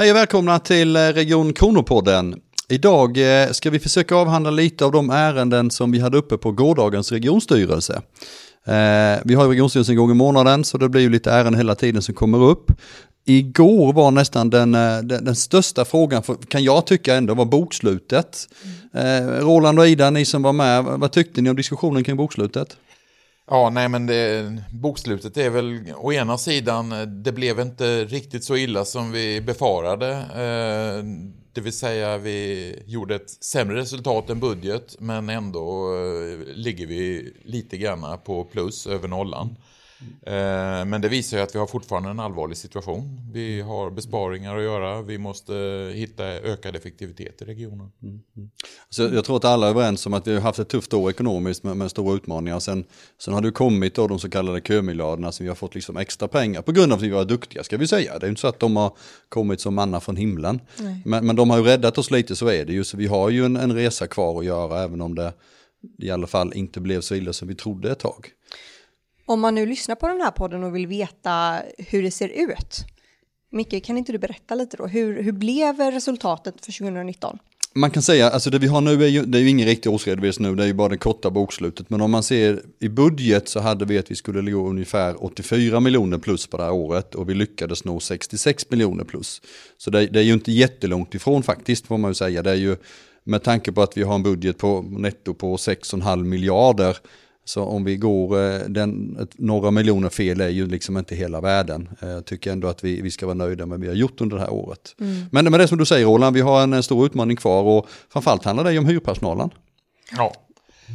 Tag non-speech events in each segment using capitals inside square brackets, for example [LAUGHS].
Hej och välkomna till eh, Region Kronopodden. Idag eh, ska vi försöka avhandla lite av de ärenden som vi hade uppe på gårdagens regionstyrelse. Eh, vi har regionstyrelsen en gång i månaden så det blir ju lite ärenden hela tiden som kommer upp. Igår var nästan den, den, den största frågan, för, kan jag tycka ändå, var bokslutet. Mm. Roland och Ida, ni som var med, vad tyckte ni om diskussionen kring bokslutet? Ja, nej men det, bokslutet är väl å ena sidan, eh, det blev inte riktigt så illa som vi befarade. Eh, det vill säga vi gjorde ett sämre resultat än budget men ändå eh, ligger vi lite grann på plus över nollan. Eh, men det visar ju att vi har fortfarande en allvarlig situation. Vi har besparingar att göra, vi måste hitta ökad effektivitet i regionen. Mm. Mm. Så jag tror att alla är överens om att vi har haft ett tufft år ekonomiskt med, med stora utmaningar. Sen, sen har det kommit då de så kallade kömiljarderna som vi har fått liksom extra pengar på grund av att vi var duktiga ska vi säga. Det är inte så att de har kommit som manna från himlen. Men, men de har ju räddat oss lite så är det ju. Så vi har ju en, en resa kvar att göra även om det i alla fall inte blev så illa som vi trodde ett tag. Om man nu lyssnar på den här podden och vill veta hur det ser ut, Micke, kan inte du berätta lite då? Hur, hur blev resultatet för 2019? Man kan säga, alltså det vi har nu är ju, det är ju ingen riktig årsredovisning nu, det är ju bara det korta bokslutet. Men om man ser i budget så hade vi att vi skulle ligga ungefär 84 miljoner plus på det här året och vi lyckades nå 66 miljoner plus. Så det, det är ju inte jättelångt ifrån faktiskt får man ju säga. Det är ju med tanke på att vi har en budget på netto på 6,5 miljarder så om vi går eh, den, några miljoner fel är ju liksom inte hela världen. Eh, jag tycker ändå att vi, vi ska vara nöjda med vad vi har gjort under det här året. Mm. Men med det som du säger Roland, vi har en stor utmaning kvar och framförallt handlar det ju om hyrpersonalen. Ja,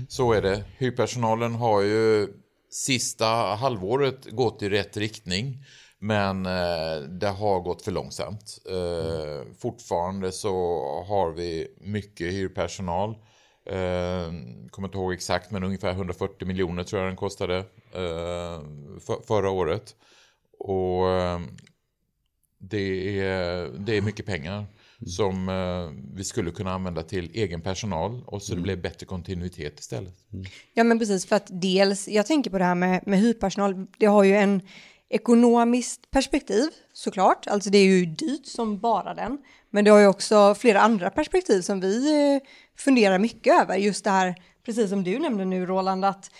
så är det. Hyrpersonalen har ju sista halvåret gått i rätt riktning. Men eh, det har gått för långsamt. Eh, fortfarande så har vi mycket hyrpersonal. Eh, kommer inte ihåg exakt, men ungefär 140 miljoner tror jag den kostade eh, för, förra året. Och eh, det, är, det är mycket pengar mm. som eh, vi skulle kunna använda till egen personal och så mm. det blev bättre kontinuitet istället. Mm. Ja men precis för att dels, jag tänker på det här med, med hyrpersonal, det har ju en ekonomiskt perspektiv såklart, alltså det är ju dyrt som bara den, men det har ju också flera andra perspektiv som vi eh, funderar mycket över. Just det här, precis som du nämnde nu Roland, att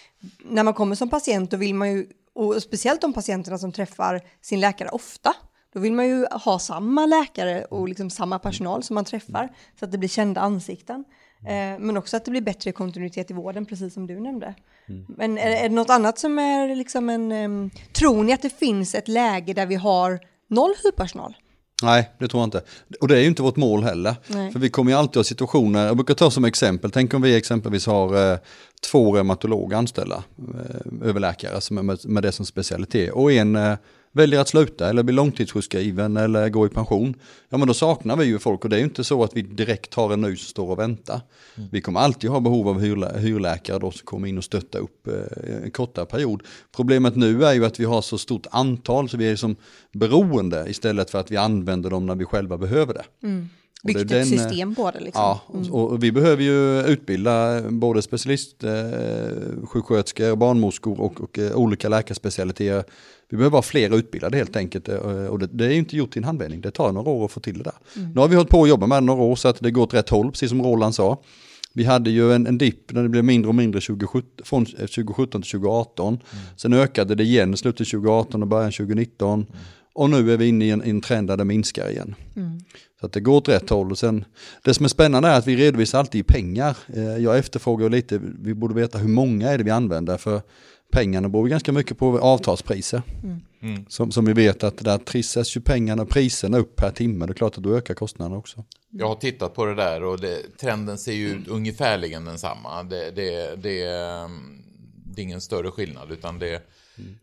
när man kommer som patient då vill man ju, och speciellt de patienterna som träffar sin läkare ofta, då vill man ju ha samma läkare och liksom samma personal som man träffar så att det blir kända ansikten. Eh, men också att det blir bättre kontinuitet i vården, precis som du nämnde. Mm. Men är, är, det något annat som är liksom en... Um, tror ni att det finns ett läge där vi har noll hyrpersonal? Nej, det tror jag inte. Och det är ju inte vårt mål heller. Nej. För vi kommer ju alltid ha situationer, jag brukar ta som exempel, tänk om vi exempelvis har eh, två reumatologer anställda, eh, överläkare alltså med, med, det som specialitet. Och en eh, väljer att sluta eller blir långtidssjukskriven eller går i pension, ja men då saknar vi ju folk och det är ju inte så att vi direkt har en ny som står och väntar. Mm. Vi kommer alltid ha behov av hyrlä hyrläkare då som kommer in och stötta upp eh, en kortare period. Problemet nu är ju att vi har så stort antal så vi är som beroende istället för att vi använder dem när vi själva behöver det. Mm byggt ett den, system på det. Liksom. Ja, mm. och vi behöver ju utbilda både specialistsjuksköterskor, eh, barnmorskor och, och eh, olika läkarspecialiteter. Vi behöver ha fler utbildade helt enkelt eh, och det, det är inte gjort i en handvändning. Det tar några år att få till det där. Mm. Nu har vi hållit på att jobba med det några år så att det går åt rätt håll, precis som Roland sa. Vi hade ju en, en dipp när det blev mindre och mindre 2017, från 2017 till 2018. Mm. Sen ökade det igen i slutet 2018 och början 2019. Mm. Och nu är vi inne i en, en trend där det minskar igen. Mm. Så att det går åt rätt håll. Och sen, det som är spännande är att vi redovisar alltid i pengar. Eh, jag efterfrågar lite, vi borde veta hur många är det vi använder. För pengarna beror ganska mycket på avtalspriser. Mm. Mm. Som, som vi vet att där trissas ju pengarna och priserna upp per timme. Det är klart att då ökar kostnaderna också. Jag har tittat på det där och det, trenden ser ju ut ungefärligen densamma. Det, det, det, mm, det är ingen större skillnad utan det,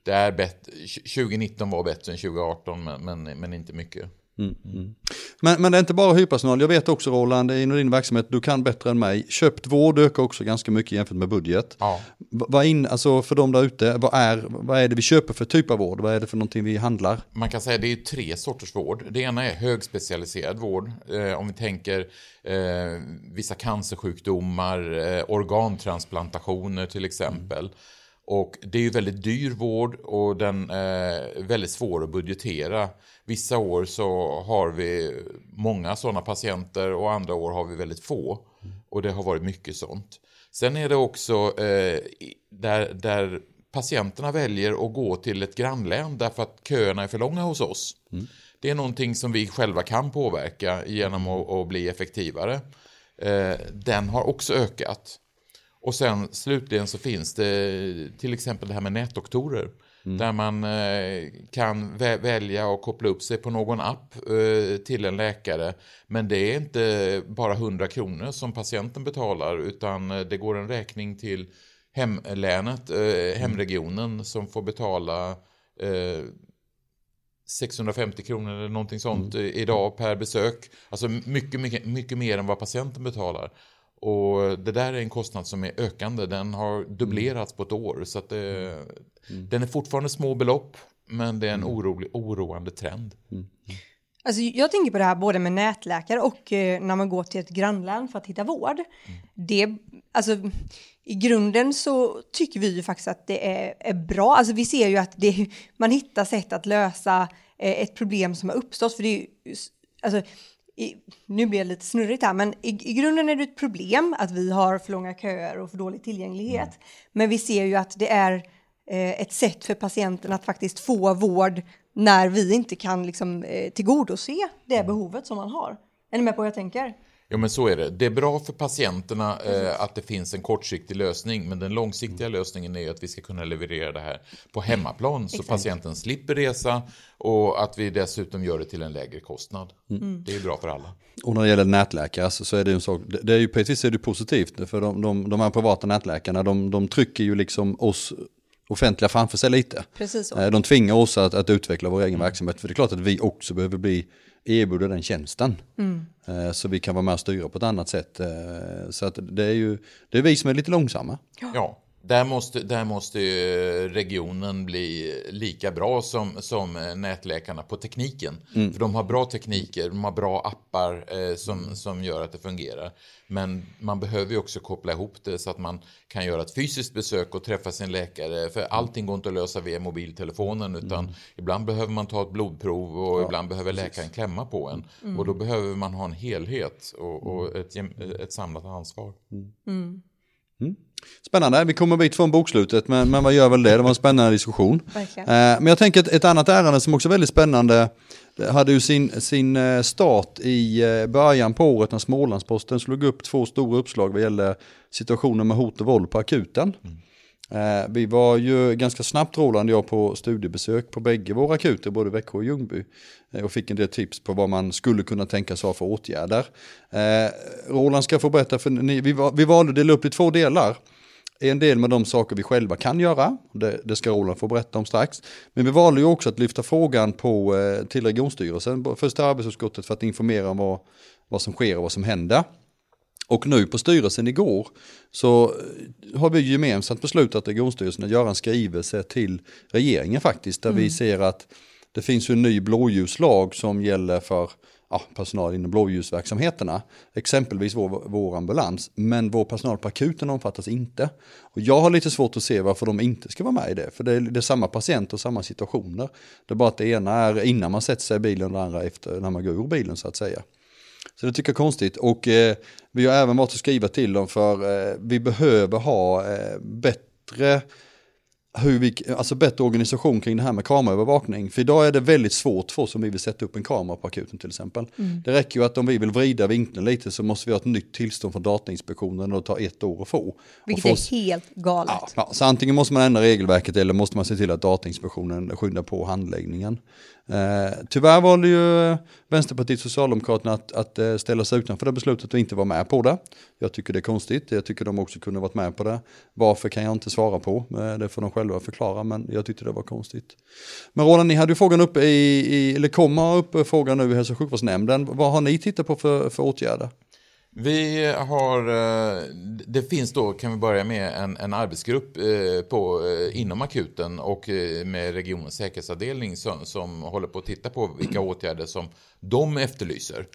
det är bättre. 2019 var bättre än 2018 men, men, men inte mycket. Mm, mm. Men, men det är inte bara hyrpersonal, jag vet också Roland, inom din verksamhet, du kan bättre än mig. Köpt vård ökar också ganska mycket jämfört med budget. Ja. Vad in, alltså för de där ute, vad är, vad är det vi köper för typ av vård? Vad är det för någonting vi handlar? Man kan säga att det är tre sorters vård. Det ena är högspecialiserad vård. Eh, om vi tänker eh, vissa cancersjukdomar, eh, organtransplantationer till exempel. Mm. Och det är ju väldigt dyr vård och den är väldigt svår att budgetera. Vissa år så har vi många sådana patienter och andra år har vi väldigt få. Och det har varit mycket sånt. Sen är det också eh, där, där patienterna väljer att gå till ett grannlän därför att köerna är för långa hos oss. Mm. Det är någonting som vi själva kan påverka genom att, att bli effektivare. Eh, den har också ökat. Och sen slutligen så finns det till exempel det här med nätdoktorer. Mm. Där man eh, kan vä välja att koppla upp sig på någon app eh, till en läkare. Men det är inte bara 100 kronor som patienten betalar utan eh, det går en räkning till hemlänet, eh, hemregionen som får betala 650 kronor eller någonting sånt mm. idag per besök. Alltså mycket, mycket, mycket mer än vad patienten betalar. Och det där är en kostnad som är ökande. Den har dubblerats på ett år. Så att det, mm. Den är fortfarande små belopp, men det är en mm. orolig, oroande trend. Mm. Alltså, jag tänker på det här både med nätläkare och eh, när man går till ett grannland för att hitta vård. Mm. Det, alltså, I grunden så tycker vi ju faktiskt att det är, är bra. Alltså, vi ser ju att det, man hittar sätt att lösa eh, ett problem som har uppstått. För det är ju, alltså, i, nu blir det lite snurrigt här, men i, i, grunden är det ett problem att vi har för långa köer och för dålig tillgänglighet. Mm. Men vi ser ju att det är eh, ett sätt för patienten att faktiskt få vård när vi inte kan liksom, eh, tillgodose det mm. behovet som man har. Är ni med på vad jag tänker? Ja, men så är det. Det är bra för patienterna eh, att det finns en kortsiktig lösning, men den långsiktiga mm. lösningen är att vi ska kunna leverera det här på hemmaplan så patienten slipper resa och att vi dessutom gör det till en lägre kostnad. Mm. Det är bra för alla. Och när det gäller nätläkare så, är det en sak, det är ju precis är det positivt, för de, de, de här privata nätläkarna, de, de trycker ju liksom oss offentliga framför sig lite. Precis så. Eh, de tvingar oss att, att utveckla vår egen mm. verksamhet, för det är klart att vi också behöver bli erbjuda den tjänsten. Mm. Eh, så vi kan vara med och styra på ett annat sätt. Eh, så att det är ju det är vi som är lite långsamma. Ja, där måste, där måste regionen bli lika bra som, som nätläkarna på tekniken. Mm. För de har bra tekniker, de har bra appar eh, som, som gör att det fungerar. Men man behöver ju också koppla ihop det så att man kan göra ett fysiskt besök och träffa sin läkare. För allting går inte att lösa via mobiltelefonen utan mm. ibland behöver man ta ett blodprov och ja, ibland behöver läkaren precis. klämma på en. Mm. Och då behöver man ha en helhet och, och ett, ett samlat ansvar. Mm. Spännande, vi kommer en bit från bokslutet men, men vad gör väl det? Det var en spännande diskussion. Eh, men jag tänker att ett annat ärende som också är väldigt spännande hade ju sin, sin eh, start i eh, början på året när Smålandsposten slog upp två stora uppslag vad gäller situationen med hot och våld på akuten. Mm. Eh, vi var ju ganska snabbt Roland och jag på studiebesök på bägge våra akuter, både Växjö och Ljungby. Eh, och fick en del tips på vad man skulle kunna tänka sig ha för åtgärder. Eh, Roland ska få berätta, för ni, vi, vi valde att dela upp i två delar. En del med de saker vi själva kan göra, det, det ska Roland få berätta om strax. Men vi valde ju också att lyfta frågan på, eh, till regionstyrelsen, första arbetsutskottet för att informera om vad, vad som sker och vad som händer. Och nu på styrelsen igår så har vi gemensamt beslutat regionstyrelsen att göra en skrivelse till regeringen faktiskt. Där mm. vi ser att det finns en ny blåljuslag som gäller för ja, personal inom blåljusverksamheterna. Exempelvis vår, vår ambulans. Men vår personal på akuten omfattas inte. Och jag har lite svårt att se varför de inte ska vara med i det. För det är, det är samma patienter och samma situationer. Det är bara att det ena är innan man sätter sig i bilen och det andra efter när man går ur bilen så att säga. Så det tycker jag är konstigt. Och eh, vi har även varit och skriva till dem för eh, vi behöver ha eh, bättre hur vi, alltså bättre organisation kring det här med kameraövervakning. För idag är det väldigt svårt för oss om vi vill sätta upp en kamera på akuten till exempel. Mm. Det räcker ju att om vi vill vrida vinkeln lite så måste vi ha ett nytt tillstånd från Datainspektionen och det tar ett år att få. Vilket är helt galet. Ja, ja, så antingen måste man ändra regelverket eller måste man se till att Datainspektionen skyndar på handläggningen. Eh, tyvärr valde ju Vänsterpartiet och Socialdemokraterna att, att eh, ställa sig utanför det beslutet och inte vara med på det. Jag tycker det är konstigt, jag tycker de också kunde varit med på det. Varför kan jag inte svara på, eh, det får de själva själva förklara, men jag tyckte det var konstigt. Men Roland, ni hade ju frågan uppe i, i eller kommer upp frågan nu i hälso och sjukvårdsnämnden. Vad har ni tittat på för, för åtgärder? Vi har, eh, det finns då, kan vi börja med, en, en arbetsgrupp eh, på, eh, inom akuten och med regionens säkerhetsavdelning som, som håller på att titta på vilka åtgärder som de efterlyser.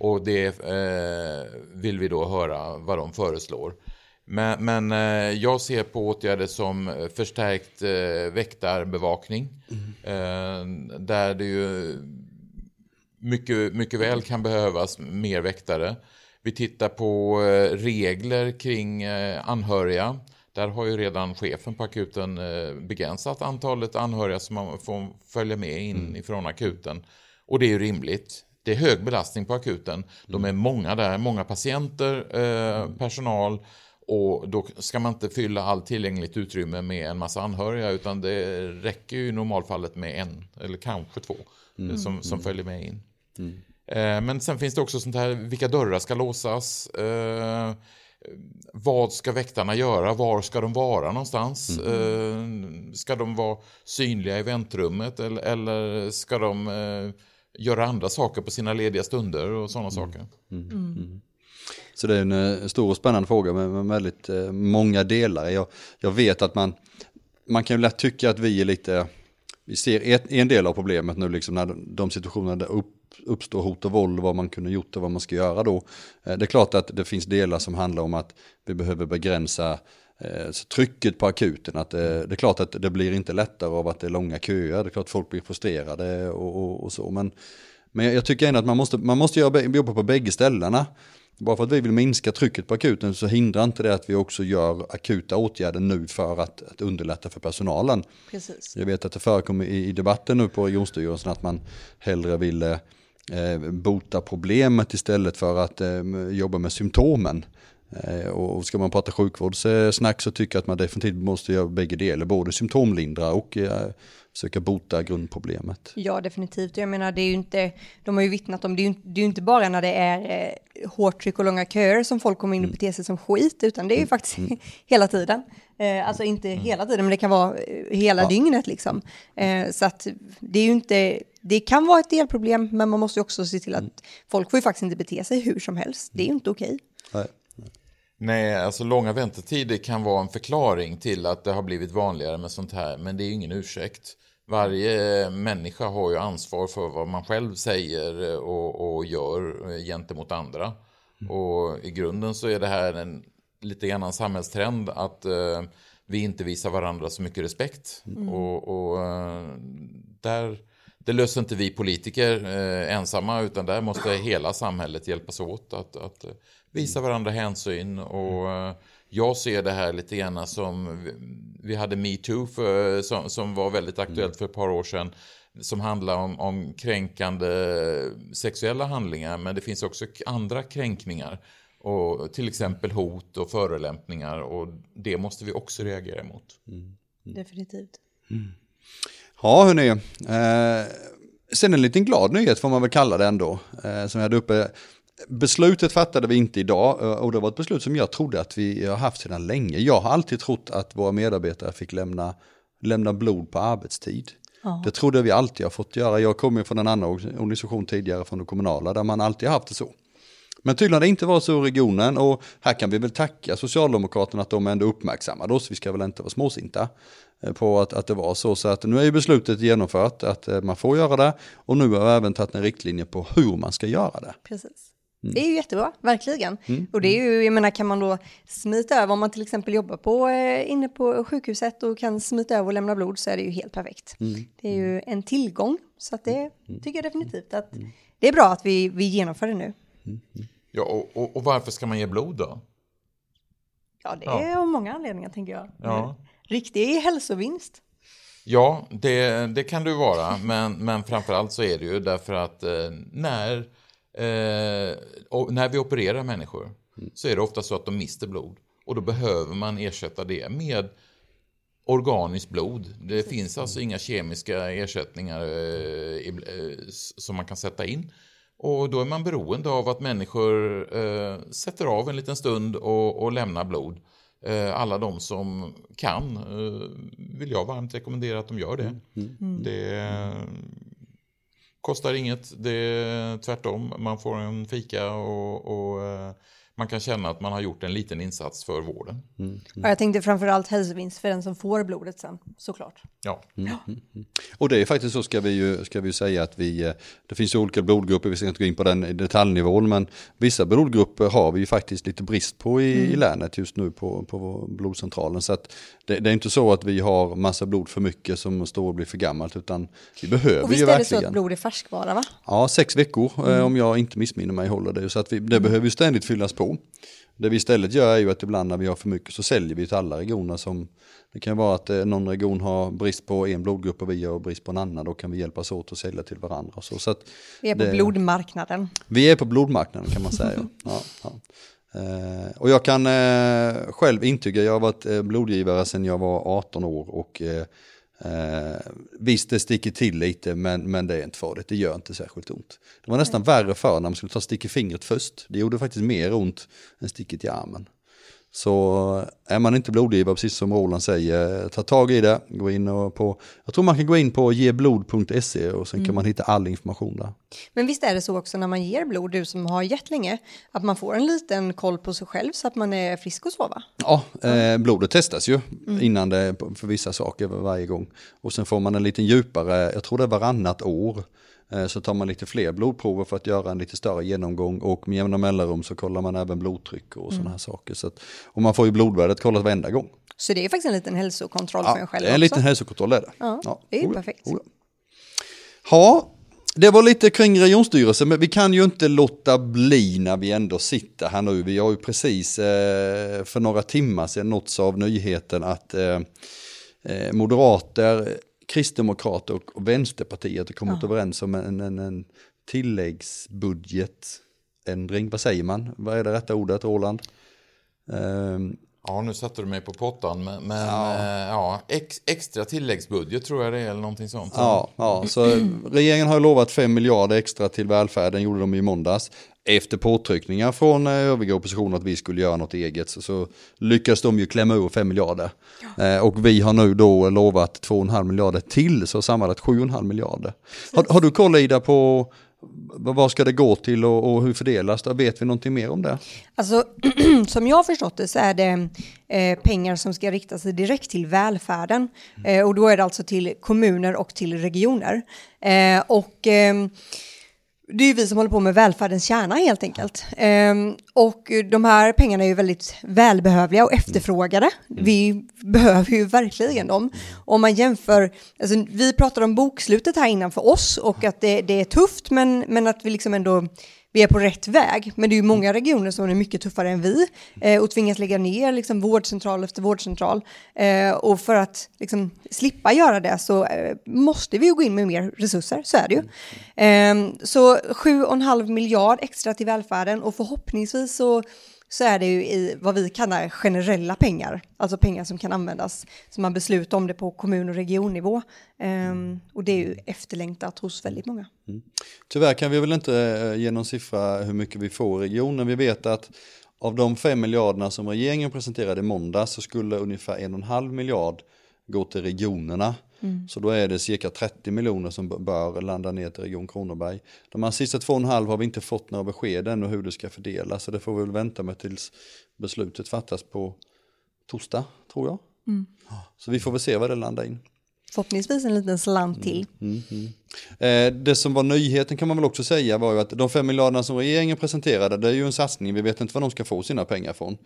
Och det eh, vill vi då höra vad de föreslår. Men, men eh, jag ser på åtgärder som förstärkt eh, väktarbevakning. Mm. där det ju mycket, mycket väl kan behövas mer väktare. Vi tittar på eh, regler kring eh, anhöriga. Där har ju redan chefen på akuten eh, begränsat antalet anhöriga som man får följa med in mm. ifrån akuten. Och det är ju rimligt. Det är hög belastning på akuten. De är många där, många patienter, personal och då ska man inte fylla allt tillgängligt utrymme med en massa anhöriga utan det räcker ju i normalfallet med en eller kanske två mm. som, som mm. följer med in. Mm. Eh, men sen finns det också sånt här, vilka dörrar ska låsas? Eh, vad ska väktarna göra? Var ska de vara någonstans? Mm. Eh, ska de vara synliga i väntrummet eller, eller ska de eh, göra andra saker på sina lediga stunder och sådana mm. saker? Så det är en, eh, stor och spännande fråga med, väldigt eh, många delar. Jag, jag vet att man, man kan ju lätt tycka att vi är lite, vi ser ett, en del av problemet nu liksom när de situationerna där upp, uppstår hot och våld, vad man kunde gjort och vad man ska göra då. Eh, det är klart att det finns delar som handlar om att vi behöver begränsa trycket på akuten. Att det, det, är klart att det blir inte lättare av att det är långa köer. Det är klart att folk blir frustrerade och, och, och så. Men, men jag tycker ändå att man måste, man måste jobba på bägge ställena. Bara för att vi vill minska trycket på akuten så hindrar inte det att vi också gör akuta åtgärder nu för att, att underlätta för personalen. Precis. Jag vet att det förekommer i, i debatten nu på regionstyrelsen att man hellre vill eh, bota problemet istället för att eh, jobba med symptomen. Eh, och ska man prata sjukvårdssnack så tycker jag att man definitivt måste göra bägge delar, både symptomlindra och eh, försöka bota grundproblemet. Ja, definitivt. Jag menar, det är ju inte, de har ju vittnat om, det är ju, det är ju inte bara när det är eh, hårt tryck och långa köer som folk kommer in och mm. beter sig som skit, utan det är ju mm. faktiskt mm. [LAUGHS] hela tiden. Eh, alltså inte mm. hela tiden, men det kan vara eh, hela ja. dygnet liksom. Eh, så att det är ju inte, det kan vara ett delproblem, men man måste ju också se till att mm. folk får ju faktiskt inte bete sig hur som helst. Det är ju inte okej. Okay. Nej, alltså långa väntetider kan vara en förklaring till att det har blivit vanligare med sånt här, men det är ingen ursäkt. Varje människa har ju ansvar för vad man själv säger och, och gör gentemot andra. Mm. Och i grunden så är det här en lite grann en samhällstrend att uh, vi inte visar varandra så mycket respekt. Mm. Och, och där, det löser inte vi politiker uh, ensamma utan där måste hela samhället hjälpas åt att, att visa varandra hänsyn. Och jag ser det här lite grann som, vi hade metoo för, som, som var väldigt aktuellt för ett par år sedan. Som handlar om, om kränkande sexuella handlingar men det finns också andra kränkningar. Och till exempel hot och förolämpningar och det måste vi också reagera emot. Mm. Mm. Definitivt. Mm. Ja, hörni. Eh, sen en liten glad nyhet får man väl kalla det ändå. Eh, som jag hade uppe Beslutet fattade vi inte idag eh, och det var ett beslut som jag trodde att vi har haft sedan länge. Jag har alltid trott att våra medarbetare fick lämna, lämna blod på arbetstid. Ja. Det trodde vi alltid har fått göra. Jag kommer från en annan organisation tidigare från det kommunala där man alltid har haft det så. Men tydligen har det inte varit så i regionen och här kan vi väl tacka Socialdemokraterna att de ändå uppmärksammade oss. Vi ska väl inte vara småsinta eh, på att, att det var så. Så att nu är ju beslutet genomfört att eh, man får göra det och nu har vi även tagit en riktlinje på hur man ska göra det. Precis. Mm. Det är ju jättebra, verkligen. Mm. Och det är ju, jag menar, kan man då smita över, om man till exempel jobbar på, eh, inne på sjukhuset och kan smita över och lämna blod så är det ju helt perfekt. Mm. Det är ju en tillgång, så att det mm. tycker jag definitivt att mm. det är bra att vi, vi genomför det nu. Mm. Ja, och, och, och, varför ska man ge blod då? Ja, det är ja. av många anledningar tänker jag. Ja. Riktig hälsovinst. Ja, det, det kan du vara, men, men framförallt så är det ju därför att eh, när och när vi opererar människor så är det ofta så att de mister blod. Och då behöver man ersätta det med organiskt blod. Det Precis. finns alltså inga kemiska ersättningar eh, eh, som man kan sätta in. Och då är man beroende av att människor eh, sätter av en liten stund och, och lämnar blod. Eh, alla de som kan eh, vill jag varmt rekommendera att de gör det. Mm. Mm. Det Kostar inget, det är tvärtom. Man får en fika och, och eh, man kan känna att man har gjort en liten insats för vården. Mm. Ja, jag tänkte framförallt hälsovinst för den som får blodet sen, såklart. Ja. Mm. Mm. Och det är faktiskt så ska vi ju ska vi säga att vi, eh, det finns olika blodgrupper, vi ska inte gå in på den detaljnivån, men vissa blodgrupper har vi ju faktiskt lite brist på i, mm. i länet just nu på, på blodcentralen. Så att det, det, är inte så att vi har massa blod för mycket som står och blir för gammalt, utan vi behöver och visst ju verkligen. visst är det så att blod är färskvara va? Ja, sex veckor mm. om jag inte missminner mig håller det. Så att vi, det mm. behöver ju ständigt fyllas på. Det vi istället gör är ju att ibland när vi har för mycket så säljer vi till alla regioner som det kan vara att eh, någon region har brist på en blodgrupp och vi har brist på en annan. Då kan vi hjälpas åt att sälja till varandra. Så, så vi är på det, blodmarknaden. Vi är på blodmarknaden kan man säga. [LAUGHS] ja, ja. Eh, och jag kan eh, själv intyga, jag har varit eh, blodgivare sedan jag var 18 år och eh, Eh, visst, det sticker till lite, men, men det är inte farligt. Det gör inte särskilt ont. Det var nästan värre för när man skulle ta stick i fingret först. Det gjorde faktiskt mer ont än sticket i armen. Så är man inte blodgivare, precis som Roland säger, ta tag i det. Gå in och på, jag tror man kan gå in på geblod.se och sen mm. kan man hitta all information där. Men visst är det så också när man ger blod, du som har gett länge, att man får en liten koll på sig själv så att man är frisk och så va? Ja, eh, blodet testas ju mm. innan det för vissa saker varje gång. Och sen får man en lite djupare, jag tror det är varannat år. Eh, så tar man lite fler blodprover för att göra en lite större genomgång och med jämna mellanrum så kollar man även blodtryck och mm. sådana här saker. Så att, och man får ju blodvärdet kollat varenda gång. Så det är faktiskt en liten hälsokontroll ja, för en själv är en liten hälsokontroll är det. Ja, ja. det är ju perfekt. Oh, ja, det var lite kring regionstyrelsen, men vi kan ju inte låta bli när vi ändå sitter här nu. Vi har ju precis eh, för några timmar sedan nåtts av nyheten att eh moderater Kristdemokrater och Vänsterpartiet har kommit ja. överens om en, en, en tilläggsbudgetändring. Vad säger man? Vad är det rätta ordet, Roland? Um, Ja, nu satte du mig på pottan, men, men ja. Eh, ja ex, extra tilläggsbudget tror jag det är, eller någonting sånt. Ja, ja, så regeringen har lovat 5 miljarder extra till välfärden, gjorde de i måndags. Efter påtryckningar från eh, övriga oppositionen att vi skulle göra något eget så, så lyckas de ju klämma ur 5 miljarder. Ja. Eh, och vi har nu då lovat 2,5 miljarder till, så sammanlagt 7,5 miljarder. Har, har, du koll Ida på vad ska det gå till och, och, hur fördelas det? Vet vi någonting mer om det? Alltså, [CLEARS THROAT] som jag har förstått det så är det eh, pengar som ska rikta sig direkt till välfärden. Eh, och då är det alltså till kommuner och till regioner. Eh, och ehm, det är ju vi som håller på med välfärdens kärna helt enkelt. Um, och de här pengarna är ju väldigt välbehövliga och efterfrågade. Mm. Vi behöver ju verkligen dem. Om man jämför, alltså vi pratade om bokslutet här innan för oss och att det, det är tufft men, men att vi liksom ändå vi är på rätt väg. Men det är ju många regioner som är mycket tuffare än vi eh, och tvingas lägga ner liksom, vårdcentral efter vårdcentral. Eh, och för att liksom, slippa göra det så eh, måste vi ju gå in med mer resurser, så är det ju. Eh, så 7,5 miljard extra till välfärden och förhoppningsvis så så är det ju i vad vi kallar generella pengar, alltså pengar som kan användas, som man beslutar om det på kommun och regionnivå. Um, och det är ju efterlängtat hos väldigt många. Mm. Tyvärr kan vi väl inte eh, ge någon siffra hur mycket vi får i regionen. Vi vet att av de fem miljarderna som regeringen presenterade i måndag så skulle ungefär en och en halv miljard gå till regionerna. Mm. Så då är det cirka 30 miljoner som bör landa ner till Region Kronoberg. De här sista två och en halv har vi inte fått några besked ännu hur det ska fördelas. Så det får vi väl vänta med tills beslutet fattas på torsdag, tror jag. Mm. Så vi får väl se vad det landar in förhoppningsvis en liten slant till. Mm, mm, mm. Eh, det som var nyheten kan man väl också säga var ju att de fem miljarderna som regeringen presenterade, det är ju en satsning, vi vet inte var de ska få sina pengar från.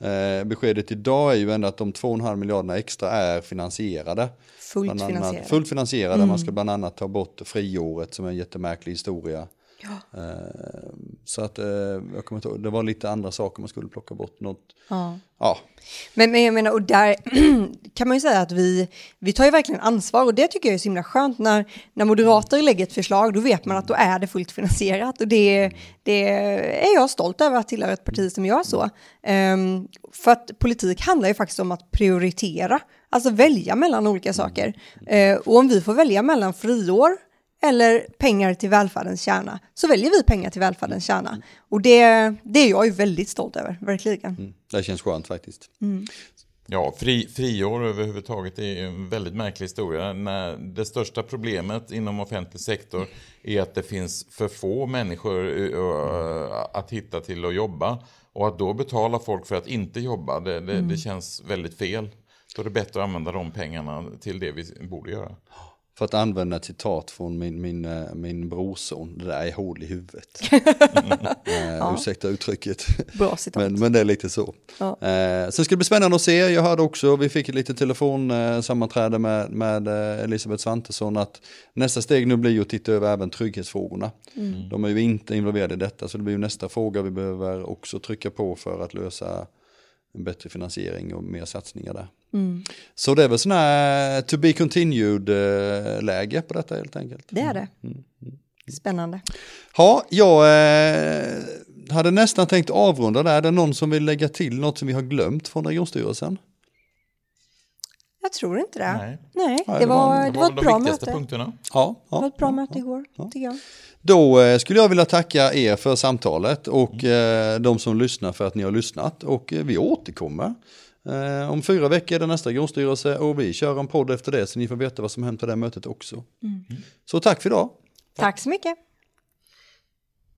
Eh, beskedet idag är ju ändå att de 2,5 miljarderna extra är finansierade. Fullt annat, finansierade. Fullt finansierade, man mm. ska bland annat ta bort friåret som är en jättemärklig historia. Ja. Eh, så att eh, jag kommer ihåg, det var lite andra saker man skulle plocka bort. Något, ja. ja. Men, men jag menar, och där [CLEARS THROAT] kan man ju säga att vi, vi tar ju verkligen ansvar och det tycker jag är så himla skönt. När, när moderater lägger ett förslag då vet man att då är det fullt finansierat och det, det är jag stolt över att tillhöra ett parti som gör så. Um, för att politik handlar ju faktiskt om att prioritera, alltså välja mellan olika saker. Uh, och om vi får välja mellan friår eller pengar till välfärdens kärna, så väljer vi pengar till välfärdens kärna. Och det, det är jag ju väldigt stolt över, verkligen. Mm, det känns skönt faktiskt. Mm. Ja, fri, friår överhuvudtaget är en väldigt märklig historia. När det största problemet inom offentlig sektor är att det finns för få människor uh, att hitta till att jobba. Och att då betala folk för att inte jobba, det, det, mm. det känns väldigt fel. Då är det bättre att använda de pengarna till det vi borde göra. För att använda ett citat från min, min, eh, min brorson, det där är hål i huvudet. [LAUGHS] eh, ja. Ursäkta uttrycket. Bra citat. Men, men det är lite så. Ja. Eh, sen ska det bli spännande att se, jag hörde också, vi fick ett litet telefonsammanträde med, med eh, Elisabeth Svantesson, att nästa steg nu blir att titta över även trygghetsfrågorna. Mm. De är ju inte involverade i detta, så det blir ju nästa fråga vi behöver också trycka på för att lösa en bättre finansiering och mer satsningar där. Mm. Så det är väl sådana här to be continued eh, läge på detta helt enkelt. Det är det. Mm. mm. Spännande. Ja, jag eh, hade nästan tänkt avrunda där. Är det någon som vill lägga till något som vi har glömt från regionstyrelsen? Jag tror inte det. Nej, Nej det, var, det, var ett bra möte. Punkterna. Ja, ja, det var ett bra ja, möte igår, ja. tycker jag. Då eh, skulle jag vilja tacka er för samtalet och mm. de som lyssnar för att ni har lyssnat. Och vi återkommer Eh, om fyra veckor är det nästa grundstyrelse och vi kör en podd efter det så ni får veta vad som hänt på det mötet också. Mm. Så tack för idag. Tack så mycket.